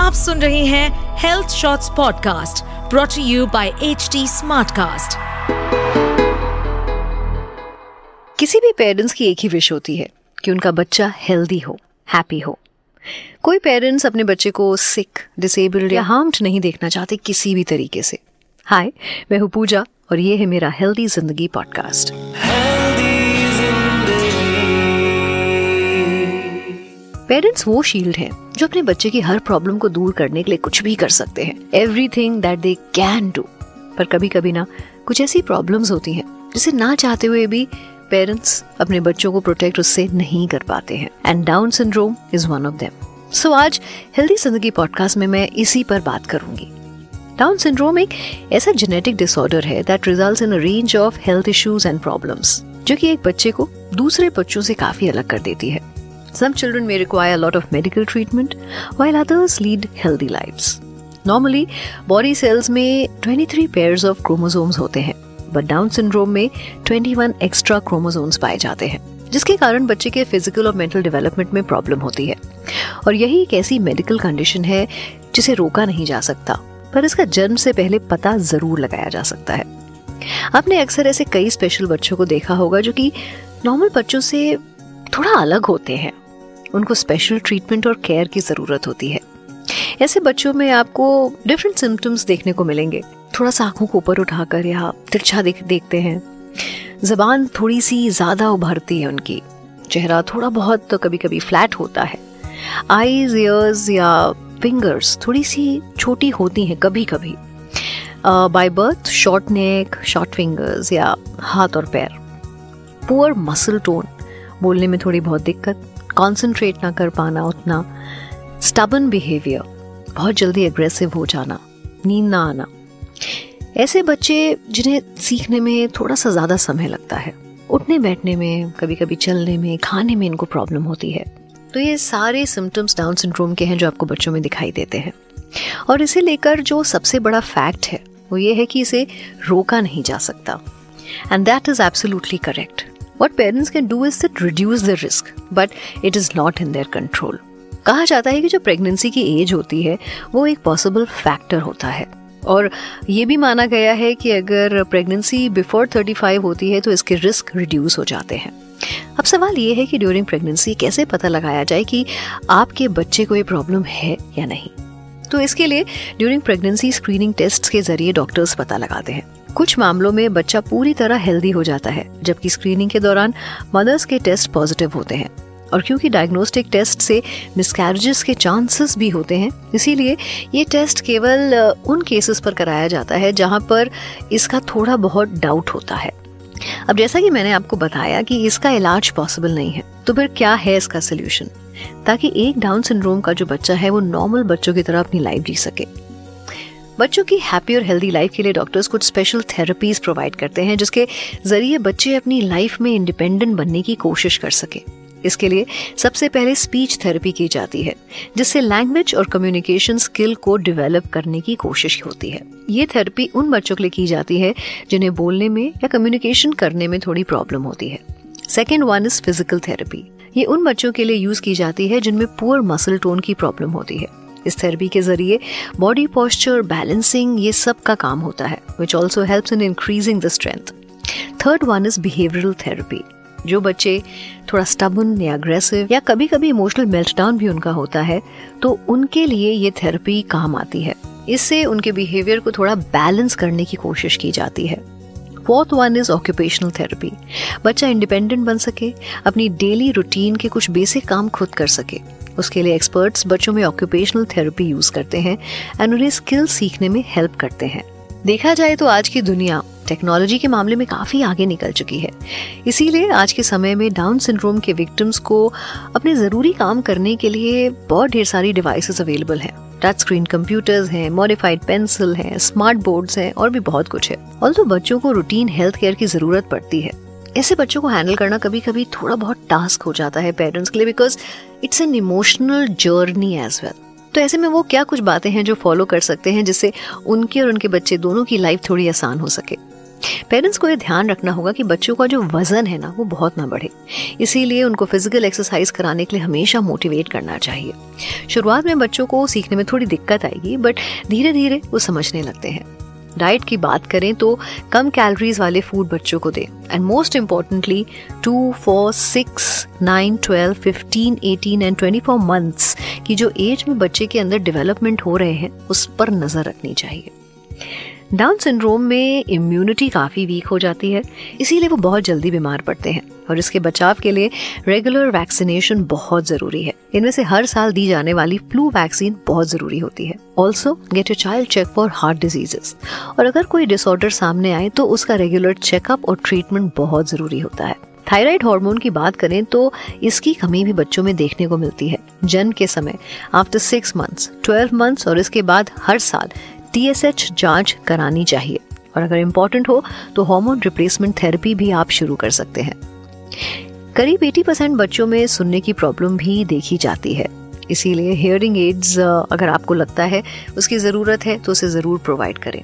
आप सुन रहे हैं health shorts podcast brought you by H T smartcast किसी भी पेरेंट्स की एक ही विश होती है कि उनका बच्चा हेल्दी हो हैप्पी हो। कोई पेरेंट्स अपने बच्चे को सिक डिसेबल्ड या हार्म्ड नहीं देखना चाहते किसी भी तरीके से। हाय मैं हूँ पूजा और ये है मेरा हेल्दी ज़िंदगी पॉडकास्ट पेरेंट्स वो शील्ड हैं जो अपने बच्चे की हर प्रॉब्लम को दूर करने के लिए कुछ भी कर सकते हैं। Everything that they can do पर कभी कभी ना कुछ ऐसी प्रॉब्लम्स होती हैं, जिसे ना चाहते हुए भी पेरेंट्स अपने बच्चों को प्रोटेक्ट उससे नहीं कर पाते हैं। And Down syndrome is one of them so आज हेल्दी ज़िंदगी पॉडकास्ट में मैं इसी पर बात करूँगी। डाउन सिंड्रोम एक ऐसा जेनेटिक डिसऑर्डर है that results in range of health issues and problems जो कि एक बच्चे को दूसरे बच्चों से काफ़ी अलग कर देती है। Some children may require a lot of medical treatment, while others lead healthy lives. Normally, body cells में 23 pairs of chromosomes होते हैं, but Down syndrome में 21 extra chromosomes पाए जाते हैं, जिसके कारण बच्चे के फ़िज़िकल और मेंटल डेवलपमेंट में प्रॉब्लम होती है। और यही एक ऐसी मेडिकल कंडीशन है जिसे रोका नहीं जा सकता पर इसका जन्म से पहले पता ज़रूर लगाया जा सकता है। आपने अक्सर ऐसे कई स्पेशल बच्चों को देखा होगा जो कि नॉर्मल बच्चों से थोड़ा अलग होते हैं। उनको स्पेशल ट्रीटमेंट और केयर की ज़रूरत होती है। ऐसे बच्चों में आपको डिफरेंट सिम्टम्स देखने को मिलेंगे। थोड़ा सा आँखों को ऊपर उठाकर या तिरछा देख, देखते हैं। जबान थोड़ी सी ज़्यादा उभरती है उनकी। चेहरा थोड़ा बहुत तो कभी कभी फ्लैट होता है। आईज ईयर्स या फिंगर्स थोड़ी सी छोटी होती हैं कभी कभी by birth short neck short fingers या हाथ और पैर। पुअर मसल टोन बोलने में थोड़ी बहुत दिक्कत। कॉन्सेंट्रेट ना कर पाना, उतना स्टबन बिहेवियर बहुत जल्दी एग्रेसिव हो जाना, नींद ना आना। ऐसे बच्चे जिन्हें सीखने में थोड़ा सा ज़्यादा समय लगता है, उठने बैठने में कभी कभी चलने में, खाने में इनको प्रॉब्लम होती है। तो ये सारे सिम्टम्स डाउन सिंड्रोम के हैं जो आपको बच्चों में दिखाई देते हैं। और इसे लेकर जो सबसे बड़ा फैक्ट है, वो ये है कि इसे रोका नहीं जा सकता। And that is absolutely correct what parents can do is that reduce the risk but it is not in their control कहा जाता है कि जो प्रेगनेंसी की एज होती है, वो एक पॉसिबल फैक्टर होता है। और ये भी माना गया है कि अगर प्रेगनेंसी बिफोर 35 होती है तो इसके रिस्क रिड्यूस हो जाते हैं। अब सवाल ये है कि ड्यूरिंग प्रेगनेंसी कैसे पता लगाया जाए कि आपके बच्चे को ये प्रॉब्लम है या नहीं? तो इसके लिए ड्यूरिंग प्रेगनेंसी स्क्रीनिंग टेस्ट के ज़रिए डॉक्टर्स पता लगाते हैं। कुछ मामलों में बच्चा पूरी तरह हेल्दी हो जाता है, जबकि स्क्रीनिंग के दौरान मदर्स के टेस्ट पॉजिटिव होते हैं। और क्योंकि डायग्नोस्टिक टेस्ट से मिसकैरेजेस के चांसेस भी होते हैं, इसीलिए ये टेस्ट केवल उन केसेस पर कराया जाता है जहाँ पर इसका थोड़ा बहुत डाउट होता है। अब जैसा कि मैंने आपको बताया कि इसका इलाज पॉसिबल नहीं है तो फिर क्या है इसका सोल्यूशन ताकि एक डाउन सिंड्रोम का जो बच्चा है, वो नॉर्मल बच्चों की तरह अपनी लाइफ जी सके। बच्चों की हैप्पी और हेल्दी लाइफ के लिए डॉक्टर्स कुछ स्पेशल थेरेपीज प्रोवाइड करते हैं, जिसके ज़रिए बच्चे अपनी लाइफ में इंडिपेंडेंट बनने की कोशिश कर सके। इसके लिए सबसे पहले स्पीच थेरेपी की जाती है, जिससे लैंग्वेज और कम्युनिकेशन स्किल को डेवलप करने की कोशिश होती है। ये थेरेपी उन बच्चों के लिए की जाती है, जिन्हें बोलने में या कम्युनिकेशन करने में थोड़ी प्रॉब्लम होती है। Second one is physical therapy ये उन बच्चों के लिए यूज़ की जाती है, जिनमें पुअर मसल टोन की प्रॉब्लम होती है। इस थेरेपी के ज़रिए बॉडी पॉस्चर बैलेंसिंग ये सब का काम होता है which also help in increasing the strength third one is behavioural therapy जो बच्चे थोड़ा स्टबन या अग्रेसिव या कभी कभी इमोशनल मेल्टडाउन भी उनका होता है तो उनके लिए ये थेरेपी काम आती है। इससे उनके बिहेवियर को थोड़ा बैलेंस करने की कोशिश की जाती है। Fourth one is occupational therapy बच्चा इंडिपेंडेंट बन सके, अपनी डेली रूटीन के कुछ बेसिक काम खुद कर सके। उसके लिए एक्सपर्ट्स बच्चों में ऑक्यूपेशनल थेरेपी यूज़ करते हैं एंड उन्हें स्किल सीखने में हेल्प करते हैं। देखा जाए तो आज की दुनिया टेक्नोलॉजी के मामले में काफ़ी आगे निकल चुकी है। इसीलिए आज के समय में डाउन सिंड्रोम के विक्टिम्स को अपने ज़रूरी काम करने के लिए बहुत ढेर सारी डिवाइसेस अवेलेबल हैं। टच स्क्रीन कंप्यूटर्स हैं मॉडिफाइड पेंसिल हैं स्मार्ट बोर्ड्स हैं और भी बहुत कुछ है। ऑल बच्चों को रूटीन हेल्थ केयर की ज़रूरत पड़ती है, ऐसे बच्चों को हैंडल करना कभी कभी थोड़ा बहुत टास्क हो जाता है पेरेंट्स के लिए because it's an emotional journey as well तो ऐसे में वो क्या कुछ बातें हैं जो फॉलो कर सकते हैं जिससे उनके और उनके बच्चे दोनों की लाइफ थोड़ी आसान हो सके? पेरेंट्स को ये ध्यान रखना होगा कि बच्चों का जो वज़न है ना, वो बहुत ना बढ़े। इसीलिए उनको फ़िज़िकल एक्सरसाइज कराने के लिए हमेशा मोटिवेट करना चाहिए। शुरुआत में बच्चों को सीखने में थोड़ी दिक्कत आएगी बट धीरे धीरे वो समझने लगते हैं। डाइट की बात करें तो कम कैलोरीज वाले फ़ूड बच्चों को दें। And most importantly two four six nine twelve fifteen eighteen and twenty four months की जो एज में बच्चे के अंदर डेवलपमेंट हो रहे हैं, उस पर नज़र रखनी चाहिए। डाउन सिंड्रोम में इम्यूनिटी काफ़ी वीक हो जाती है, इसीलिए वो बहुत जल्दी बीमार पड़ते हैं और इसके बचाव के लिए रेगुलर वैक्सीनेशन बहुत ज़रूरी है। इनमें से हर साल दी जाने वाली फ्लू वैक्सीन बहुत ज़रूरी होती है। Also get your child check for heart diseases और अगर कोई डिसऑर्डर सामने आए तो उसका रेगुलर चेकअप और ट्रीटमेंट बहुत ज़रूरी होता है। थायराइड हार्मोन की बात करें तो इसकी कमी भी बच्चों में देखने को मिलती है। जन्म के समय after six months twelve months और इसके बाद हर साल टीएसएच जाँच करानी चाहिए। और अगर इम्पोर्टेंट हो तो हार्मोन रिप्लेसमेंट थेरेपी भी आप शुरू कर सकते हैं। करीब 80 परसेंट बच्चों में सुनने की प्रॉब्लम भी देखी जाती है। इसीलिए हियरिंग एड्स अगर आपको लगता है उसकी ज़रूरत है तो उसे ज़रूर प्रोवाइड करें।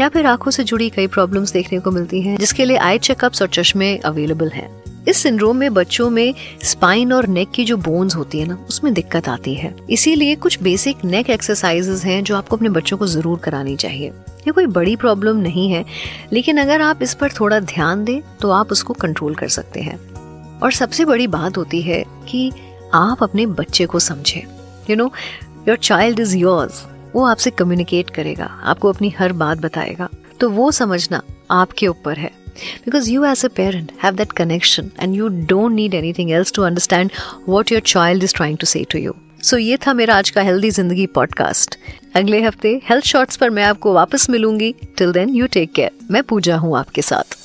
या फिर आँखों से जुड़ी कई प्रॉब्लम्स देखने को मिलती हैं, जिसके लिए आई चेकअप्स और चश्मे अवेलेबल हैं। इस सिंड्रोम में बच्चों में स्पाइन और नेक की जो बोन्स होती है ना, उसमें दिक्कत आती है। इसीलिए कुछ बेसिक नेक एक्सरसाइजेस हैं जो आपको अपने बच्चों को ज़रूर करानी चाहिए। ये कोई बड़ी प्रॉब्लम नहीं है, लेकिन अगर आप इस पर थोड़ा ध्यान दें तो आप उसको कंट्रोल कर सकते हैं। और सबसे बड़ी बात होती है कि आप अपने बच्चे को समझें। You know your child is yours वो आपसे कम्युनिकेट करेगा, आपको अपनी हर बात बताएगा। तो वो समझना आपके ऊपर है। because you as a parent have that connection and you don't need anything else to understand what your child is trying to say to you. So so, ये था मेरा आज का हेल्दी जिंदगी पॉडकास्ट अगले हफ्ते हेल्थ शॉर्ट्स पर मैं आपको वापस मिलूंगी till then you take care मैं पूजा हूँ आपके साथ